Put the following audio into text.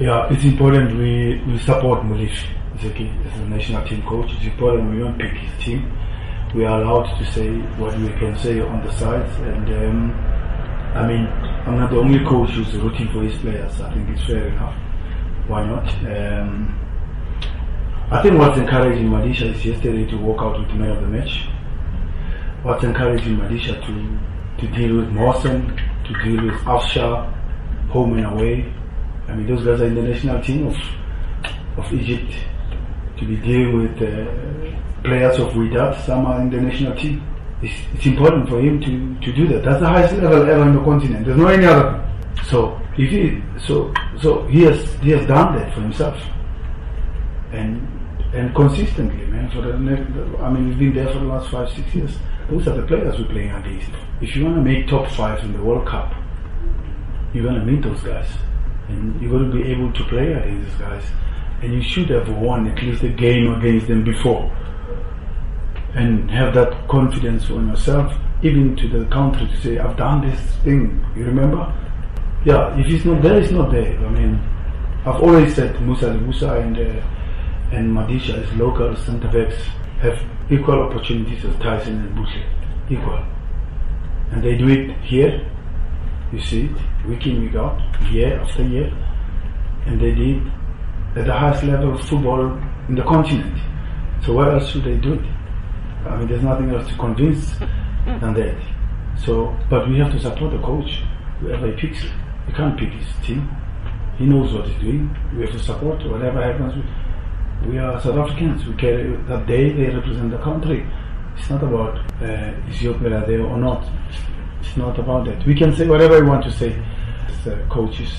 Yeah, it's important we, we support Molefi Ntseki as a national team coach. It's important we don't pick his team. We are allowed to say what we can say on the sides. And um, I mean, I'm not the only coach who's rooting for his players. I think it's fair enough. Why not? Um, I think what's encouraging Madisha is yesterday to walk out with the man of the match. What's encouraging Madisha to, to deal with Mohsen, to deal with Afsha, home and away. I mean, those guys are in the national team of of Egypt to be dealing with uh, players of Wydad. Some are in the national team. It's, it's important for him to, to do that. That's the highest level ever in the continent. There's no any other. So if he so so he has he has done that for himself, and and consistently, man. For the next, I mean, he's been there for the last five six years. Those are the players we're playing against. If you want to make top five in the World Cup, you're going to meet those guys and you're going to be able to play against these guys. And you should have won at least a game against them before. And have that confidence on yourself, even to the country to say, I've done this thing. You remember? Yeah, if it's not there, it's not there. I mean, I've always said Mosa Lebusa and, uh, and Madisha as local centre backs have equal opportunities as Tyson and Buhle. Equal. And they do it here you see week in, week out, year after year. And they did at the highest level of football in the continent. So where else should they do? I mean, there's nothing else to convince than that. So, but we have to support the coach, whoever he picks. We can't pick his team. He knows what he's doing. We have to support whatever happens. We are South Africans. We care that they, they represent the country. It's not about uh, Ethiopia there or not. It's not about that. We can say whatever we want to say as uh, coaches.